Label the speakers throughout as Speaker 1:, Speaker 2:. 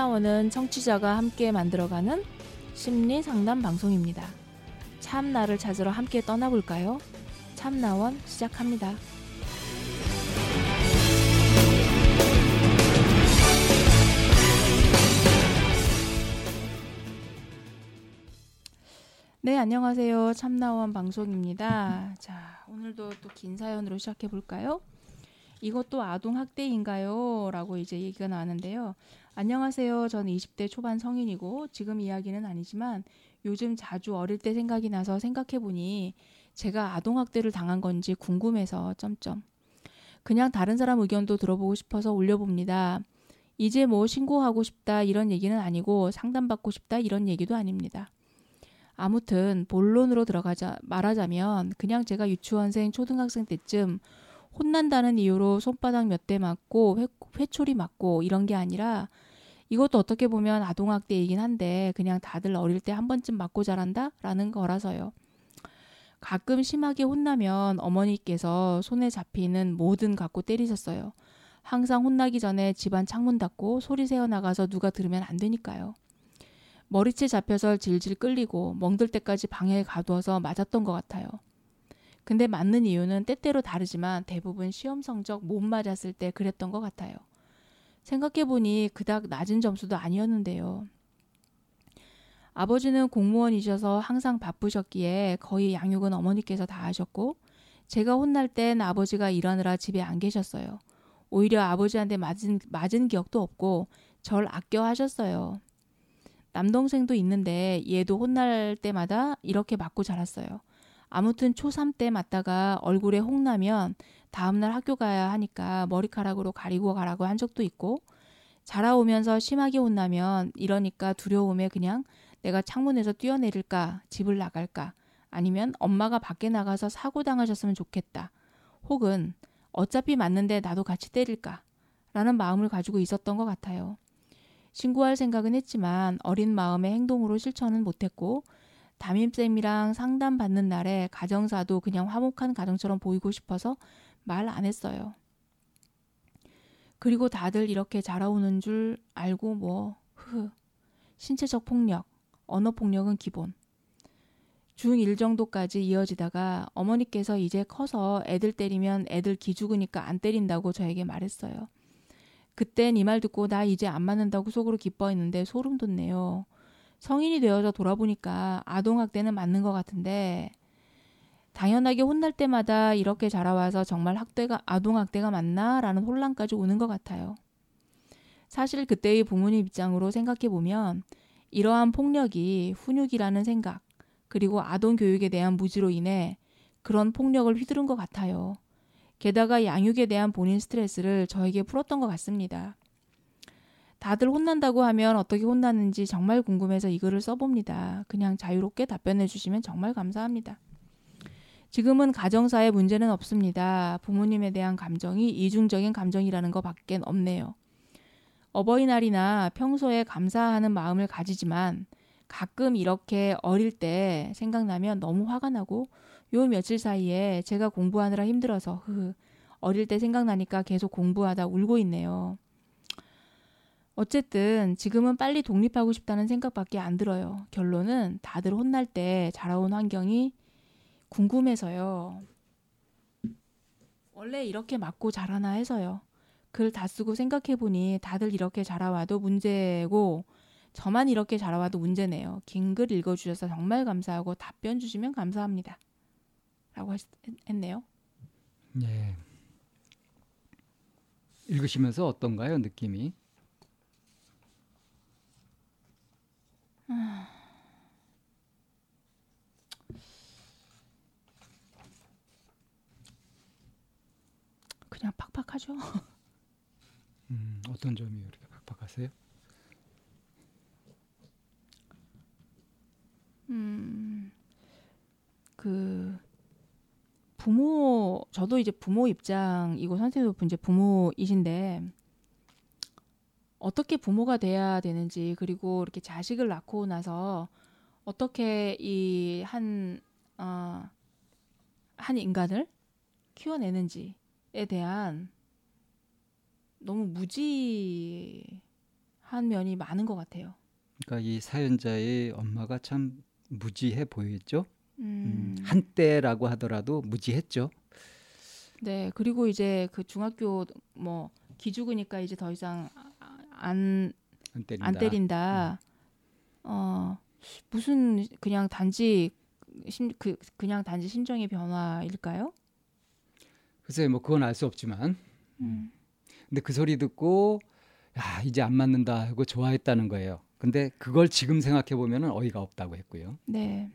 Speaker 1: 참나원은 청취자가 함께 만들어가는 심리 상담 방송입니다. 참나를 찾으러 함께 떠나볼까요? 참나원 시작합니다. 네, 안녕하세요. 참나원 방송입니다. 자, 오늘도 또 긴 사연으로 시작해 볼까요? 이것도 아동 학대인가요? 라고 이제 얘기가 나왔는데요. 안녕하세요. 저는 20대 초반 성인이고 지금 이야기는 아니지만 요즘 자주 어릴 때 생각이 나서 생각해 보니 제가 아동 학대를 당한 건지 궁금해서 점점 그냥 다른 사람 의견도 들어보고 싶어서 올려봅니다. 이제 뭐 신고하고 싶다 이런 얘기는 아니고 상담받고 싶다 이런 얘기도 아닙니다. 아무튼 본론으로 들어가자 말하자면 그냥 제가 유치원생 초등학생 때쯤 혼난다는 이유로 손바닥 몇 대 맞고 회, 회초리 맞고 이런 게 아니라 이것도 어떻게 보면 아동학대이긴 한데 그냥 다들 어릴 때 한 번쯤 맞고 자란다? 라는 거라서요. 가끔 심하게 혼나면 어머니께서 손에 잡히는 뭐든 갖고 때리셨어요. 항상 혼나기 전에 집안 창문 닫고 소리 새어 나가서 누가 들으면 안 되니까요. 머리채 잡혀서 질질 끌리고 멍들 때까지 방에 가두어서 맞았던 것 같아요. 근데 맞는 이유는 때때로 다르지만 대부분 시험 성적 못 맞았을 때 그랬던 것 같아요. 생각해보니 그닥 낮은 점수도 아니었는데요. 아버지는 공무원이셔서 항상 바쁘셨기에 거의 양육은 어머니께서 다 하셨고 제가 혼날 땐 아버지가 일하느라 집에 안 계셨어요. 오히려 아버지한테 맞은, 맞은 기억도 없고 절 아껴 하셨어요. 남동생도 있는데 얘도 혼날 때마다 이렇게 맞고 자랐어요. 아무튼 초3 때 맞다가 얼굴에 홍나면 다음날 학교 가야 하니까 머리카락으로 가리고 가라고 한 적도 있고 자라오면서 심하게 혼나면 이러니까 두려움에 그냥 내가 창문에서 뛰어내릴까 집을 나갈까 아니면 엄마가 밖에 나가서 사고 당하셨으면 좋겠다 혹은 어차피 맞는데 나도 같이 때릴까 라는 마음을 가지고 있었던 것 같아요. 신고할 생각은 했지만 어린 마음의 행동으로 실천은 못했고 담임쌤이랑 상담 받는 날에 가정사도 그냥 화목한 가정처럼 보이고 싶어서 말 안 했어요. 그리고 다들 이렇게 자라오는 줄 알고 뭐, 흐, 신체적 폭력, 언어 폭력은 기본. 중1 정도까지 이어지다가 어머니께서 이제 커서 애들 때리면 애들 기죽으니까 안 때린다고 저에게 말했어요. 그땐 이 말 듣고 나 이제 안 맞는다고 속으로 기뻐했는데 소름 돋네요. 성인이 되어서 돌아보니까 아동학대는 맞는 것 같은데 당연하게 혼날 때마다 이렇게 자라와서 정말 학대가 아동학대가 맞나라는 혼란까지 오는 것 같아요. 사실 그때의 부모님 입장으로 생각해 보면 이러한 폭력이 훈육이라는 생각 그리고 아동 교육에 대한 무지로 인해 그런 폭력을 휘두른 것 같아요. 게다가 양육에 대한 본인 스트레스를 저에게 풀었던 것 같습니다. 다들 혼난다고 하면 어떻게 혼나는지 정말 궁금해서 이 글을 써봅니다. 그냥 자유롭게 답변해 주시면 정말 감사합니다. 지금은 가정사에 문제는 없습니다. 부모님에 대한 감정이 이중적인 감정이라는 것 밖엔 없네요. 어버이날이나 평소에 감사하는 마음을 가지지만 가끔 이렇게 어릴 때 생각나면 너무 화가 나고 요 며칠 사이에 제가 공부하느라 힘들어서 흐 어릴 때 생각나니까 계속 공부하다 울고 있네요. 어쨌든 지금은 빨리 독립하고 싶다는 생각밖에 안 들어요. 결론은 다들 혼날 때 자라온 환경이 궁금해서요. 원래 이렇게 맞고 자라나 해서요. 글 다 쓰고 생각해보니 다들 이렇게 자라와도 문제고 저만 이렇게 자라와도 문제네요. 긴 글 읽어주셔서 정말 감사하고 답변 주시면 감사합니다. 라고 했, 네요
Speaker 2: 예. 읽으시면서 어떤가요, 느낌이?
Speaker 1: 그냥 팍팍하죠.
Speaker 2: 음, 어떤 점이 이렇게 팍팍하세요?
Speaker 1: 음, 그 부모 저도 이제 부모 입장이고 선생님도 이제 부모이신데 어떻게 부모가 돼야 되는지 그리고 이렇게 자식을 낳고 나서 어떻게 이한 어, 한 인간을 키워내는지에 대한 너무 무지한 한 면이 많은 것 같아요.
Speaker 2: 그러니까 이 사연자의 엄마가 참 무지해 보였죠.
Speaker 1: 음,
Speaker 2: 음, 한때라고 하더라도 무지했죠.
Speaker 1: 네 그리고 이제 그 중학교 뭐 기죽으니까 이제 더 이상 안
Speaker 2: 안 때린다.
Speaker 1: 안 때린다. 어 무슨 그냥 단지 심, 그 그냥 단지 심정의 변화일까요?
Speaker 2: 글쎄 뭐 그건 알 수 없지만
Speaker 1: 음.
Speaker 2: 근데 그 소리 듣고 야 이제 안 맞는다 하고 좋아했다는 거예요. 근데 그걸 지금 생각해 보면은 어이가 없다고 했고요.
Speaker 1: 네.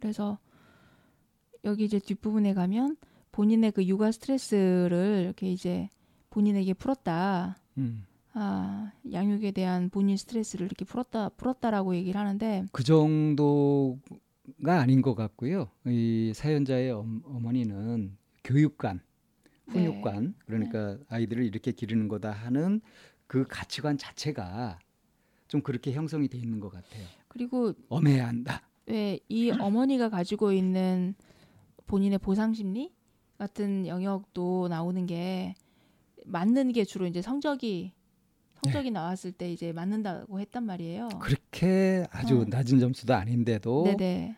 Speaker 1: 그래서 여기 이제 뒷부분에 가면 본인의 그 육아 스트레스를 이렇게 이제 본인에게 풀었다.
Speaker 2: 음.
Speaker 1: 아, 양육에 대한 본인 스트레스를 이렇게 풀었다, 풀었다라고 얘기를 하는데,
Speaker 2: 그 정도가 아닌 것 같고요. 이 사연자의 엄, 어머니는 교육관,
Speaker 1: 네.
Speaker 2: 훈육관 그러니까 아이들을 이렇게 기르는 거다 하는 그 가치관 자체가 좀 그렇게 형성이 돼 있는 것 같아요.
Speaker 1: 그리고
Speaker 2: 엄해야 한다.
Speaker 1: 왜이 어머니가 가지고 있는 본인의 보상 심리 같은 영역도 나오는 게 맞는 게 주로 이제 성적이 성적이 나왔을 때 이제 맞는다고 했단 말이에요.
Speaker 2: 그렇게 아주
Speaker 1: 어.
Speaker 2: 낮은 점수도 아닌데도
Speaker 1: 네네.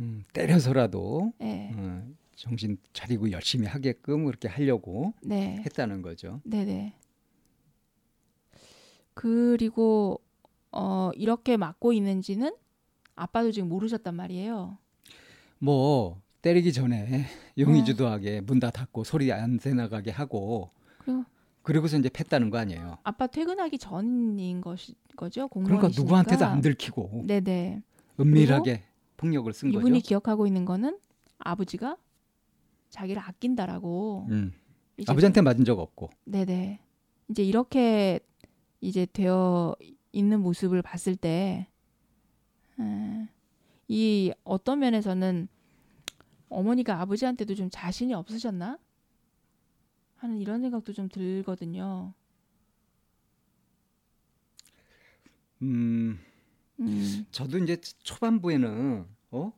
Speaker 2: 음, 때려서라도
Speaker 1: 네.
Speaker 2: 어, 정신 차리고 열심히 하게끔 그렇게 하려고
Speaker 1: 네.
Speaker 2: 했다는 거죠.
Speaker 1: 네네. 그리고 어 이렇게 맞고 있는지는 아빠도 지금 모르셨단 말이에요.
Speaker 2: 뭐 때리기 전에
Speaker 1: 어.
Speaker 2: 용의주도하게 문 다 닫고 소리 안 새나가게 하고
Speaker 1: 그리고
Speaker 2: 그리고서 이제 팼다는 거 아니에요.
Speaker 1: 아빠 퇴근하기 전인 것이 거죠.
Speaker 2: 그러니까. 누구한테도 안 들키고
Speaker 1: 네네.
Speaker 2: 은밀하게 폭력을 쓴
Speaker 1: 이분이
Speaker 2: 거죠.
Speaker 1: 기억하고 있는 거는 아버지가 자기를 아낀다라고.
Speaker 2: 음. 아버지한테 맞은 적 없고.
Speaker 1: 네네. 이제 이렇게 이제 되어 있는 모습을 봤을 때, 음, 이 어떤 면에서는 어머니가 아버지한테도 좀 자신이 없으셨나? 하는 이런 생각도 좀 들거든요.
Speaker 2: 음,
Speaker 1: 음,
Speaker 2: 저도 이제 초반부에는 어?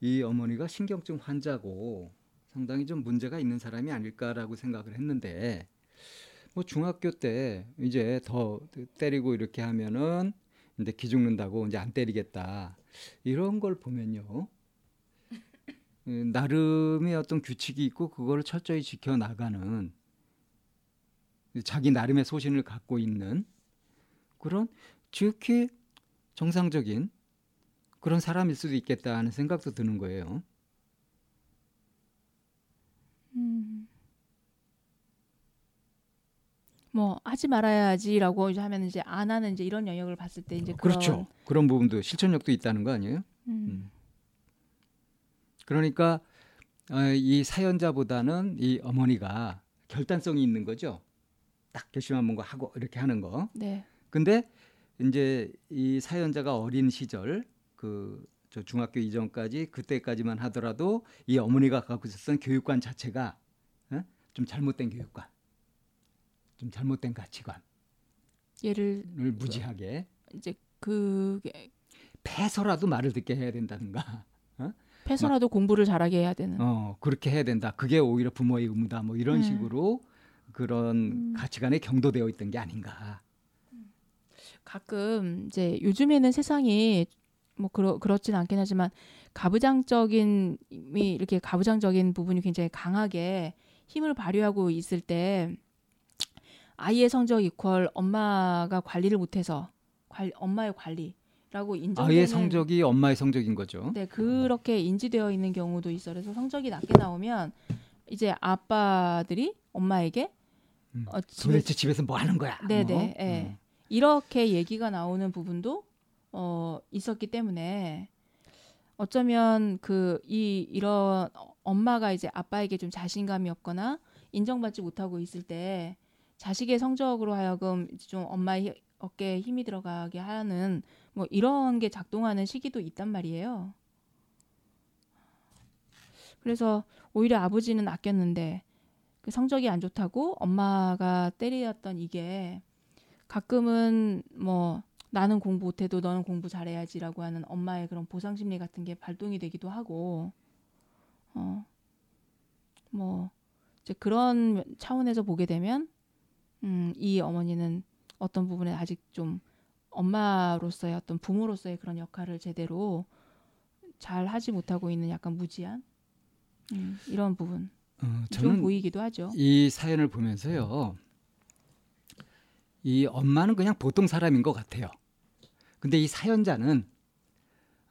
Speaker 2: 이 어머니가 신경증 환자고 상당히 좀 문제가 있는 사람이 아닐까라고 생각을 했는데 뭐 중학교 때 이제 더 때리고 이렇게 하면은 이제 기 죽는다고 이제 안 때리겠다 이런 걸 보면요 음, 나름의 어떤 규칙이 있고 그거를 철저히 지켜 나가는 자기 나름의 소신을 갖고 있는 그런 지극히 정상적인 그런 사람일 수도 있겠다 하는 생각도 드는 거예요.
Speaker 1: 음. 뭐 하지 말아야지라고 이제 하면 이제 안 하는 이제 이런 영역을 봤을 때 이제 그런,
Speaker 2: 그렇죠. 그런 부분도 실천력도 있다는 거 아니에요?
Speaker 1: 음,
Speaker 2: 그러니까 어, 이 사연자보다는 이 어머니가 결단성이 있는 거죠. 딱 결심한 뭔가 하고 이렇게 하는 거.
Speaker 1: 네,
Speaker 2: 근데 이제 이 사연자가 어린 시절 그 저 중학교 이전까지 그때까지만 하더라도 이 어머니가 갖고 있었던 교육관 자체가 어? 좀 잘못된 교육관, 좀 잘못된 가치관을
Speaker 1: 얘를
Speaker 2: 무지하게
Speaker 1: 이제 그게
Speaker 2: 패서라도 말을 듣게 해야 된다든가,
Speaker 1: 패서라도 공부를 잘하게 해야 되는.
Speaker 2: 어 그렇게 해야 된다. 그게 오히려 부모의 의무다. 뭐 이런
Speaker 1: 음.
Speaker 2: 식으로 그런
Speaker 1: 음.
Speaker 2: 가치관에 경도되어 있던 게 아닌가.
Speaker 1: 가끔 이제 요즘에는 세상이 뭐 그러, 그렇진 않긴 하지만 가부장적인 이 이렇게 가부장적인 부분이 굉장히 강하게 힘을 발휘하고 있을 때 아이의 성적 이퀄 엄마가 관리를 못해서 관, 엄마의 관리라고 인정되는
Speaker 2: 아이의 성적이 엄마의 성적인 거죠.
Speaker 1: 네 그렇게 인지되어 있는 경우도 있어 그래서 성적이 낮게 나오면 이제 아빠들이 엄마에게
Speaker 2: 음.
Speaker 1: 어, 집에
Speaker 2: 도대체 집에서 뭐 하는 거야?
Speaker 1: 네네,
Speaker 2: 뭐?
Speaker 1: 예.
Speaker 2: 음.
Speaker 1: 이렇게 얘기가 나오는 부분도 어, 있었기 때문에 어쩌면 그 이 이런 엄마가 이제 아빠에게 좀 자신감이 없거나 인정받지 못하고 있을 때 자식의 성적으로 하여금 좀 엄마의 히- 어깨에 힘이 들어가게 하는 뭐 이런 게 작동하는 시기도 있단 말이에요. 그래서 오히려 아버지는 아꼈는데 그 성적이 안 좋다고 엄마가 때리었던 이게 가끔은 뭐 나는 공부 못해도 너는 공부 잘해야지라고 하는 엄마의 그런 보상 심리 같은 게 발동이 되기도 하고 어 뭐 이제 그런 차원에서 보게 되면 음, 이 어머니는 어떤 부분에 아직 좀 엄마로서의 어떤 부모로서의 그런 역할을 제대로 잘 하지 못하고 있는 약간 무지한 음, 이런 부분
Speaker 2: 어, 저는
Speaker 1: 보이기도 하죠.
Speaker 2: 이 사연을 보면서요. 이 엄마는 그냥 보통 사람인 것 같아요. 근데 이 사연자는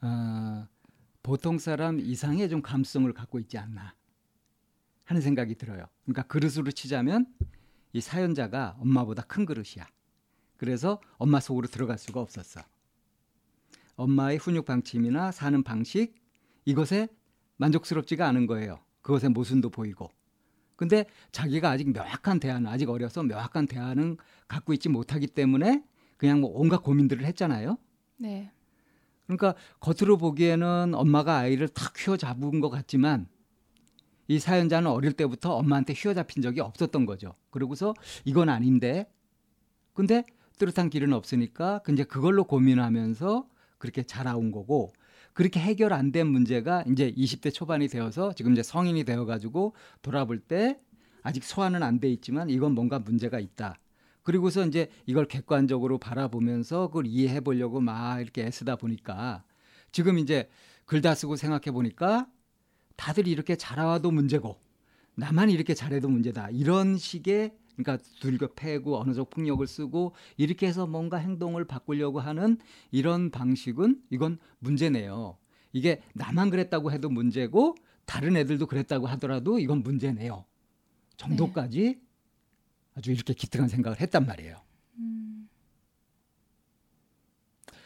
Speaker 2: 어, 보통 사람 이상의 좀 감성을 갖고 있지 않나 하는 생각이 들어요. 그러니까 그릇으로 치자면 이 사연자가 엄마보다 큰 그릇이야. 그래서 엄마 속으로 들어갈 수가 없었어. 엄마의 훈육 방침이나 사는 방식 이것에 만족스럽지가 않은 거예요. 그것의 모순도 보이고. 근데 자기가 아직 명확한 대안은 아직 어려서 명확한 대안은 갖고 있지 못하기 때문에 그냥 뭐 온갖 고민들을 했잖아요.
Speaker 1: 네,
Speaker 2: 그러니까 겉으로 보기에는 엄마가 아이를 탁 휘어잡은 것 같지만 이 사연자는 어릴 때부터 엄마한테 휘어잡힌 적이 없었던 거죠. 그러고서 이건 아닌데 근데 뚜렷한 길은 없으니까 이제 그걸로 고민하면서 그렇게 자라온 거고 그렇게 해결 안 된 문제가 이제 20대 초반이 되어서 지금 이제 성인이 되어 가지고 돌아볼 때 아직 소화는 안 돼 있지만 이건 뭔가 문제가 있다. 그리고서 이제 이걸 객관적으로 바라보면서 그걸 이해해 보려고 막 이렇게 애쓰다 보니까 지금 이제 글 다 쓰고 생각해 보니까 다들 이렇게 잘해와도 문제고 나만 이렇게 잘해도 문제다. 이런 식의 그러니까 두들겨 패고 언어적 폭력을 쓰고 이렇게 해서 뭔가 행동을 바꾸려고 하는 이런 방식은 이건 문제네요. 이게 나만 그랬다고 해도 문제고 다른 애들도 그랬다고 하더라도 이건 문제네요. 정도까지 아주 이렇게 기특한 생각을 했단 말이에요.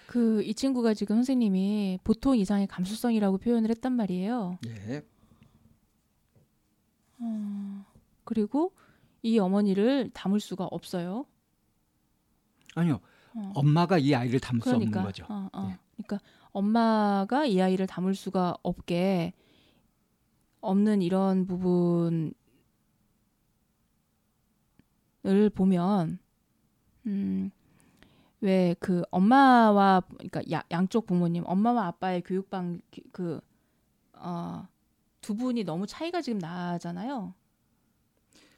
Speaker 1: 그이 친구가 지금 선생님이 보통 이상의 감수성이라고 표현을 했단 말이에요.
Speaker 2: 예.
Speaker 1: 그리고 이 어머니를 담을 수가 없어요.
Speaker 2: 아니요.
Speaker 1: 어.
Speaker 2: 엄마가 이 아이를 담을 수
Speaker 1: 그러니까,
Speaker 2: 없는 거죠.
Speaker 1: 어, 어.
Speaker 2: 예.
Speaker 1: 그러니까 엄마가 이 아이를 담을 수가 없게 없는 이런 부분을 보면 음, 왜 그 엄마와 그러니까 야, 양쪽 부모님 엄마와 아빠의 교육방 그 어, 두 분이 너무 차이가 지금 나잖아요.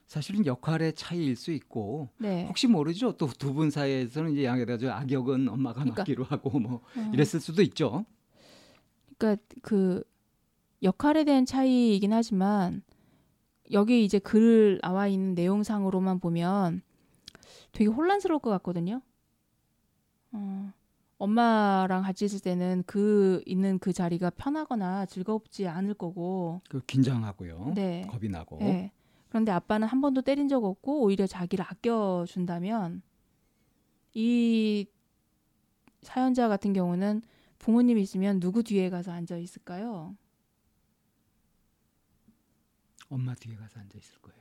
Speaker 2: 사실은 역할의 차이일 수 있고
Speaker 1: 네.
Speaker 2: 혹시 모르죠. 또 두 분 사이에서는 이제 양에다가 악역은 엄마가
Speaker 1: 그러니까.
Speaker 2: 맡기로 하고 뭐
Speaker 1: 어.
Speaker 2: 이랬을 수도 있죠.
Speaker 1: 그러니까 그 역할에 대한 차이이긴 하지만 여기 이제 글 나와 있는 내용상으로만 보면 되게 혼란스러울 것 같거든요. 어, 엄마랑 같이 있을 때는 그 있는 그 자리가 편하거나 즐겁지 않을 거고,
Speaker 2: 그 긴장하고요.
Speaker 1: 네.
Speaker 2: 겁이 나고.
Speaker 1: 네. 그런데 아빠는 한 번도 때린 적 없고 오히려 자기를 아껴준다면 이 사연자 같은 경우는 부모님이 있으면 누구 뒤에 가서 앉아 있을까요?
Speaker 2: 엄마 뒤에 가서 앉아 있을 거예요.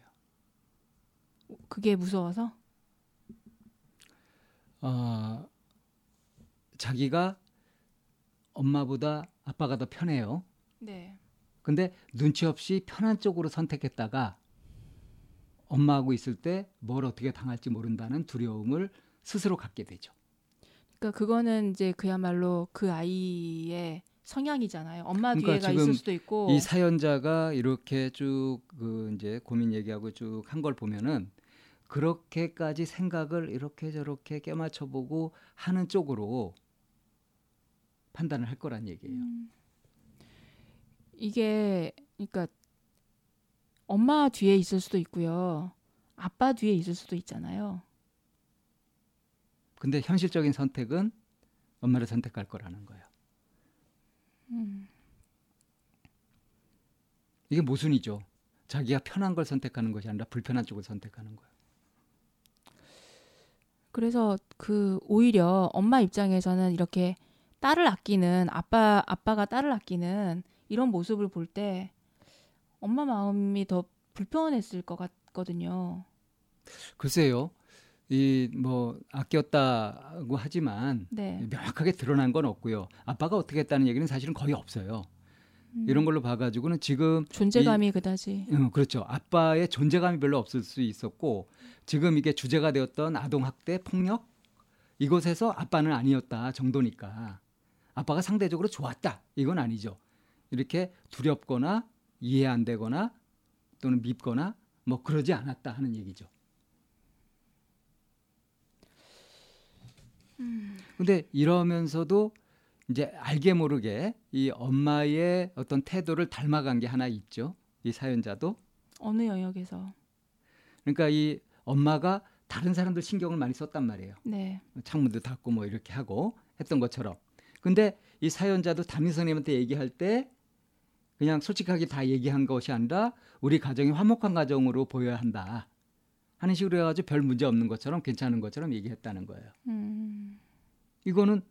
Speaker 1: 그게 무서워서?
Speaker 2: 어, 자기가 엄마보다 아빠가 더 편해요.
Speaker 1: 네.
Speaker 2: 근데 눈치 없이 편한 쪽으로 선택했다가 엄마하고 있을 때 뭘 어떻게 당할지 모른다는 두려움을 스스로 갖게 되죠.
Speaker 1: 그러니까 그거는 이제 그야말로 그 아이의 성향이잖아요. 엄마
Speaker 2: 그러니까
Speaker 1: 뒤에가 있을 수도 있고.
Speaker 2: 이 사연자가 이렇게 쭉 그 이제 고민 얘기하고 쭉 한 걸 보면은 그렇게까지 생각을 이렇게 저렇게 껴맞춰 보고 하는 쪽으로 판단을 할 거란 얘기예요.
Speaker 1: 음. 이게 그러니까 엄마 뒤에 있을 수도 있고요. 아빠 뒤에 있을 수도 있잖아요.
Speaker 2: 근데 현실적인 선택은 엄마를 선택할 거라는 거예요.
Speaker 1: 음.
Speaker 2: 이게 모순이죠. 자기가 편한 걸 선택하는 것이 아니라 불편한 쪽을 선택하는 거예요.
Speaker 1: 그래서 그 오히려 엄마 입장에서는 이렇게 딸을 아끼는 아빠 아빠가 딸을 아끼는 이런 모습을 볼 때 엄마 마음이 더 불편했을 것 같거든요.
Speaker 2: 글쎄요. 이 뭐 아꼈다고 하지만
Speaker 1: 네.
Speaker 2: 명확하게 드러난 건 없고요. 아빠가 어떻게 했다는 얘기는 사실은 거의 없어요.
Speaker 1: 음.
Speaker 2: 이런 걸로 봐가지고는 지금
Speaker 1: 존재감이 그다지.
Speaker 2: 음, 그렇죠. 아빠의 존재감이 별로 없을 수 있었고 지금 이게 주제가 되었던 아동 학대 폭력 이것에서 아빠는 아니었다 정도니까 아빠가 상대적으로 좋았다 이건 아니죠. 이렇게 두렵거나 이해 안 되거나 또는 밉거나 뭐 그러지 않았다 하는 얘기죠.
Speaker 1: 음.
Speaker 2: 근데 이러면서도 이제 알게 모르게 이 엄마의 어떤 태도를 닮아간 게 하나 있죠. 이 사연자도.
Speaker 1: 어느 영역에서?
Speaker 2: 그러니까 이 엄마가 다른 사람들 신경을 많이 썼단 말이에요.
Speaker 1: 네.
Speaker 2: 창문도 닫고 뭐 이렇게 하고 했던 것처럼. 근데 이 사연자도 담임 선생님한테 얘기할 때 그냥 솔직하게 다 얘기한 것이 아니라 우리 가정이 화목한 가정으로 보여야 한다. 하는 식으로 해가지고 별 문제 없는 것처럼 괜찮은 것처럼 얘기했다는 거예요.
Speaker 1: 음.
Speaker 2: 이거는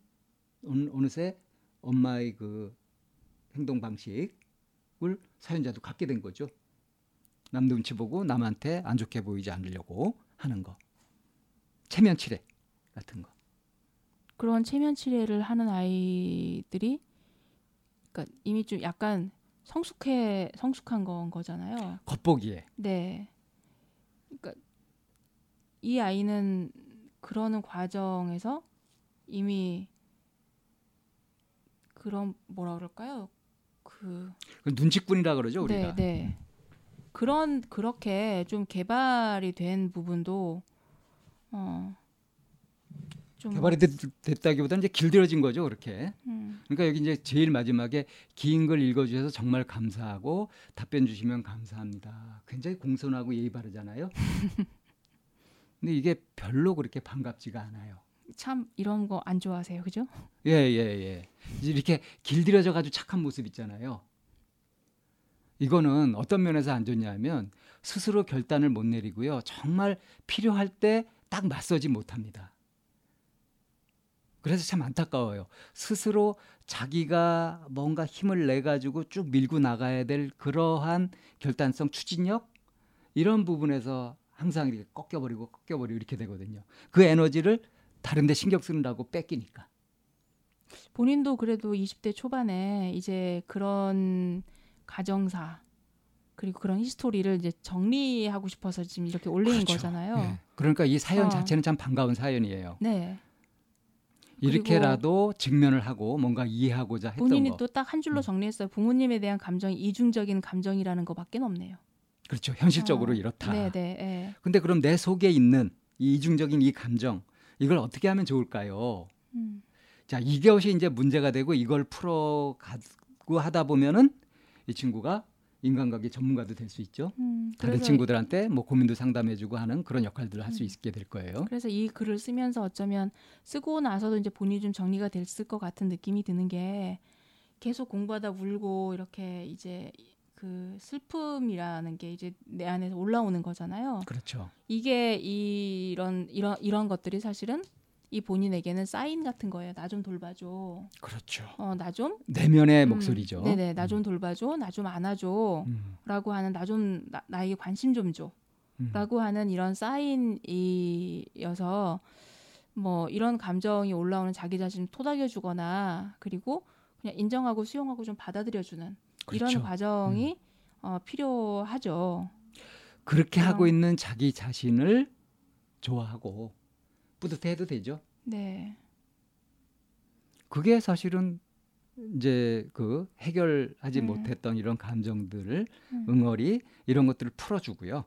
Speaker 2: 어느- 어느새 엄마의 그 행동 방식을 사연자도 갖게 된 거죠. 남 눈치 보고 남한테 안 좋게 보이지 않으려고 하는 거. 체면 칠해 같은 거.
Speaker 1: 그런 체면 치레를 하는 아이들이 그러니까 이미 좀 약간 성숙해 성숙한 건 거잖아요.
Speaker 2: 겉보기에.
Speaker 1: 네. 그러니까 이 아이는 그러는 과정에서 이미 그런 뭐라 그럴까요?
Speaker 2: 그그 눈치꾼이라 그러죠 우리가.
Speaker 1: 네, 네. 그런 그렇게 좀 개발이 된 부분도 어. 좀
Speaker 2: 개발이 됐, 됐다기보다는 이제 길들여진 거죠 그렇게.
Speaker 1: 음,
Speaker 2: 그러니까 여기 이제 제일 마지막에 긴글 읽어주셔서 정말 감사하고 답변 주시면 감사합니다. 굉장히 공손하고 예의 바르잖아요. 근데 이게 별로 그렇게 반갑지가 않아요.
Speaker 1: 참 이런 거 안 좋아하세요, 그죠?
Speaker 2: 예, 예, 예. 이제 이렇게 길들여져 가지고 착한 모습 있잖아요. 이거는 어떤 면에서 안 좋냐면 스스로 결단을 못 내리고요. 정말 필요할 때 딱 맞서지 못합니다. 그래서 참 안타까워요. 스스로 자기가 뭔가 힘을 내 가지고 쭉 밀고 나가야 될 그러한 결단성, 추진력 이런 부분에서 항상 이렇게 꺾여버리고 꺾여버리고 이렇게 되거든요. 그 에너지를 다른데 신경 쓰느라고 뺏기니까.
Speaker 1: 본인도 그래도 20대 초반에 이제 그런 가정사 그리고 그런 히스토리를 이제 정리하고 싶어서 지금 이렇게 올린
Speaker 2: 그렇죠.
Speaker 1: 거잖아요.
Speaker 2: 예. 그러니까 이 사연
Speaker 1: 어.
Speaker 2: 자체는 참 반가운 사연이에요.
Speaker 1: 네.
Speaker 2: 이렇게라도 직면을 하고 뭔가 이해하고자 했던
Speaker 1: 본인이
Speaker 2: 거.
Speaker 1: 또딱 한 줄로
Speaker 2: 음.
Speaker 1: 정리했어요. 부모님에 대한 감정이 이중적인 감정이라는 것밖에 없네요.
Speaker 2: 그렇죠. 현실적으로
Speaker 1: 어.
Speaker 2: 이렇다.
Speaker 1: 네, 네. 예.
Speaker 2: 근데 그럼 내 속에 있는 이 이중적인 이 감정 이걸 어떻게 하면 좋을까요?
Speaker 1: 음.
Speaker 2: 자, 이것이 이제 문제가 되고 이걸 풀어 가고 하다 보면은 이 친구가 인간관계 전문가도 될 수 있죠.
Speaker 1: 음,
Speaker 2: 다른 친구들한테 뭐 고민도 상담해주고 하는 그런 역할들을 할수
Speaker 1: 음.
Speaker 2: 있게 될 거예요.
Speaker 1: 그래서 이 글을 쓰면서 어쩌면 쓰고 나서도 이제 본인이 좀 정리가 됐을 것 같은 느낌이 드는 게 계속 공부하다 울고 이렇게 이제 그 슬픔이라는 게 이제 내 안에서 올라오는 거잖아요.
Speaker 2: 그렇죠.
Speaker 1: 이게 이런 이런 이런 것들이 사실은 이 본인에게는 사인 같은 거예요. 나 좀 돌봐줘.
Speaker 2: 그렇죠.
Speaker 1: 어, 나 좀.
Speaker 2: 내면의
Speaker 1: 음,
Speaker 2: 목소리죠.
Speaker 1: 네네, 나 좀 돌봐줘. 나 좀 안아줘.
Speaker 2: 음,
Speaker 1: 라고 하는 나 좀 나에게 관심 좀 줘.
Speaker 2: 음.
Speaker 1: 라고 하는 이런 사인이어서 뭐 이런 감정이 올라오는 자기 자신을 토닥여 주거나 그리고 그냥 인정하고 수용하고 좀 받아들여 주는
Speaker 2: 그렇죠.
Speaker 1: 이런 과정이 어, 필요하죠.
Speaker 2: 그렇게 하고 있는 자기 자신을 좋아하고 뿌듯해도 되죠.
Speaker 1: 네.
Speaker 2: 그게 사실은 이제 그 해결하지
Speaker 1: 음.
Speaker 2: 못했던 이런 감정들을
Speaker 1: 음.
Speaker 2: 응어리 이런 것들을 풀어주고요.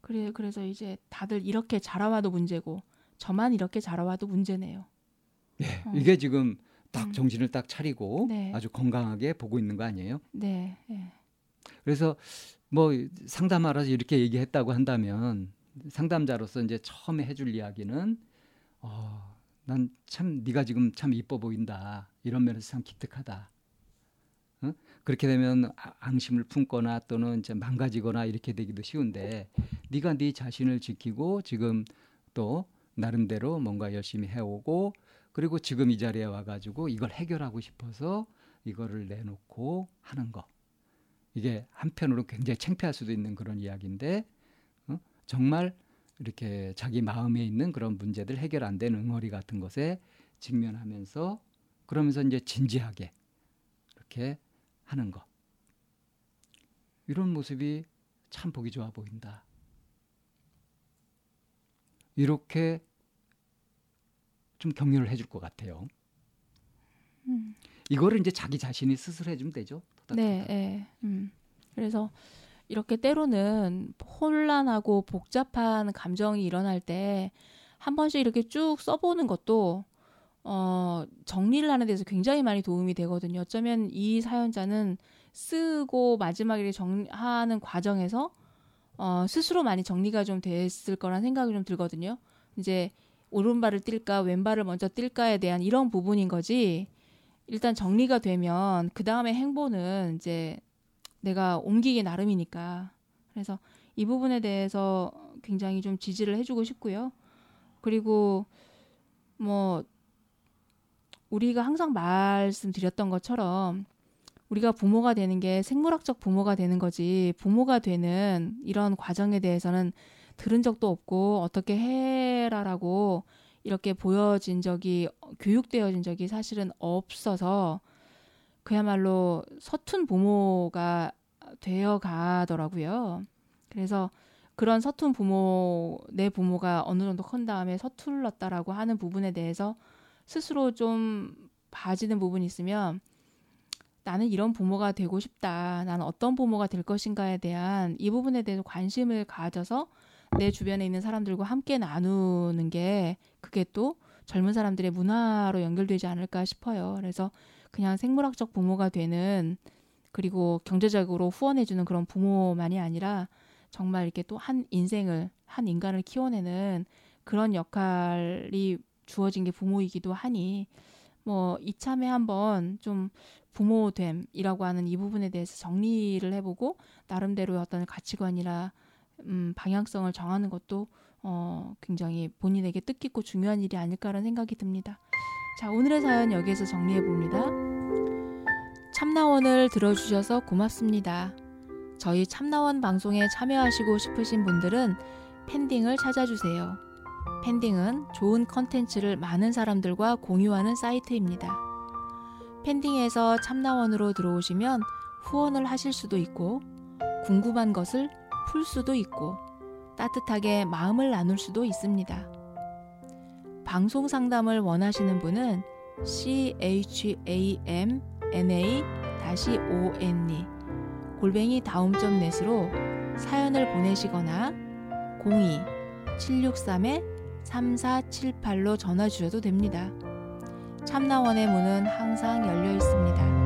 Speaker 1: 그래 그래서 이제 다들 이렇게 자라와도 문제고 저만 이렇게 자라와도 문제네요.
Speaker 2: 예,
Speaker 1: 어.
Speaker 2: 이게 지금 딱
Speaker 1: 음.
Speaker 2: 정신을 딱 차리고
Speaker 1: 네.
Speaker 2: 아주 건강하게 보고 있는 거 아니에요?
Speaker 1: 네. 네.
Speaker 2: 그래서 뭐 상담하러 이렇게 얘기했다고 한다면 상담자로서 이제 처음에 해줄 이야기는 어, 난 참 네가 지금 참 이뻐 보인다 이런 면에서 참 기특하다. 어? 그렇게 되면 아- 앙심을 품거나 또는 이제 망가지거나 이렇게 되기도 쉬운데 네가 네 자신을 지키고 지금 또 나름대로 뭔가 열심히 해오고 그리고 지금 이 자리에 와가지고 이걸 해결하고 싶어서 이거를 내놓고 하는 거. 이게 한편으로 굉장히 창피할 수도 있는 그런 이야기인데 어? 정말 이렇게 자기 마음에 있는 그런 문제들 해결 안 되는 응어리 같은 것에 직면하면서 그러면서 이제 진지하게 이렇게 하는 거 이런 모습이 참 보기 좋아 보인다. 이렇게 좀 격려를 해줄 것 같아요.
Speaker 1: 음.
Speaker 2: 이거를 이제 자기 자신이 스스로 해주면 되죠.
Speaker 1: 네, 네. 음. 그래서 이렇게 때로는 혼란하고 복잡한 감정이 일어날 때 한 번씩 이렇게 쭉 써보는 것도 어, 정리를 하는 데서 굉장히 많이 도움이 되거든요. 어쩌면 이 사연자는 쓰고 마지막에 정하는 과정에서 어, 스스로 많이 정리가 좀 됐을 거란 생각이 좀 들거든요. 이제 오른발을 뛸까 왼발을 먼저 뛸까에 대한 이런 부분인 거지. 일단 정리가 되면 그 다음에 행보는 이제 내가 옮기기 나름이니까. 그래서 이 부분에 대해서 굉장히 좀 지지를 해주고 싶고요. 그리고 뭐 우리가 항상 말씀드렸던 것처럼 우리가 부모가 되는 게 생물학적 부모가 되는 거지 부모가 되는 이런 과정에 대해서는 들은 적도 없고 어떻게 해라라고 이렇게 보여진 적이 교육되어진 적이 사실은 없어서 그야말로 서툰 부모가 되어 가더라고요. 그래서 그런 서툰 부모 내 부모가 어느 정도 큰 다음에 서툴렀다라고 하는 부분에 대해서 스스로 좀 봐지는 부분이 있으면 나는 이런 부모가 되고 싶다. 나는 어떤 부모가 될 것인가에 대한 이 부분에 대해서 관심을 가져서 내 주변에 있는 사람들과 함께 나누는 게 그게 또 젊은 사람들의 문화로 연결되지 않을까 싶어요. 그래서 그냥 생물학적 부모가 되는 그리고 경제적으로 후원해주는 그런 부모만이 아니라 정말 이렇게 또 한 인생을 한 인간을 키워내는 그런 역할이 주어진 게 부모이기도 하니 뭐 이참에 한번 좀 부모됨이라고 하는 이 부분에 대해서 정리를 해보고 나름대로 어떤 가치관이나 음, 방향성을 정하는 것도 어, 굉장히 본인에게 뜻깊고 중요한 일이 아닐까라는 생각이 듭니다. 자, 오늘의 사연 여기에서 정리해 봅니다. 참나원을 들어주셔서 고맙습니다. 저희 참나원 방송에 참여하시고 싶으신 분들은 팬딩을 찾아주세요. 팬딩은 좋은 컨텐츠를 많은 사람들과 공유하는 사이트입니다. 팬딩에서 참나원으로 들어오시면 후원을 하실 수도 있고 궁금한 것을 풀 수도 있고 따뜻하게 마음을 나눌 수도 있습니다. 방송 상담을 원하시는 분은 chamna-one 골뱅이 다음점 넷으로 사연을 보내시거나 02-763-3478로 전화 주셔도 됩니다. 참나원의 문은 항상 열려 있습니다.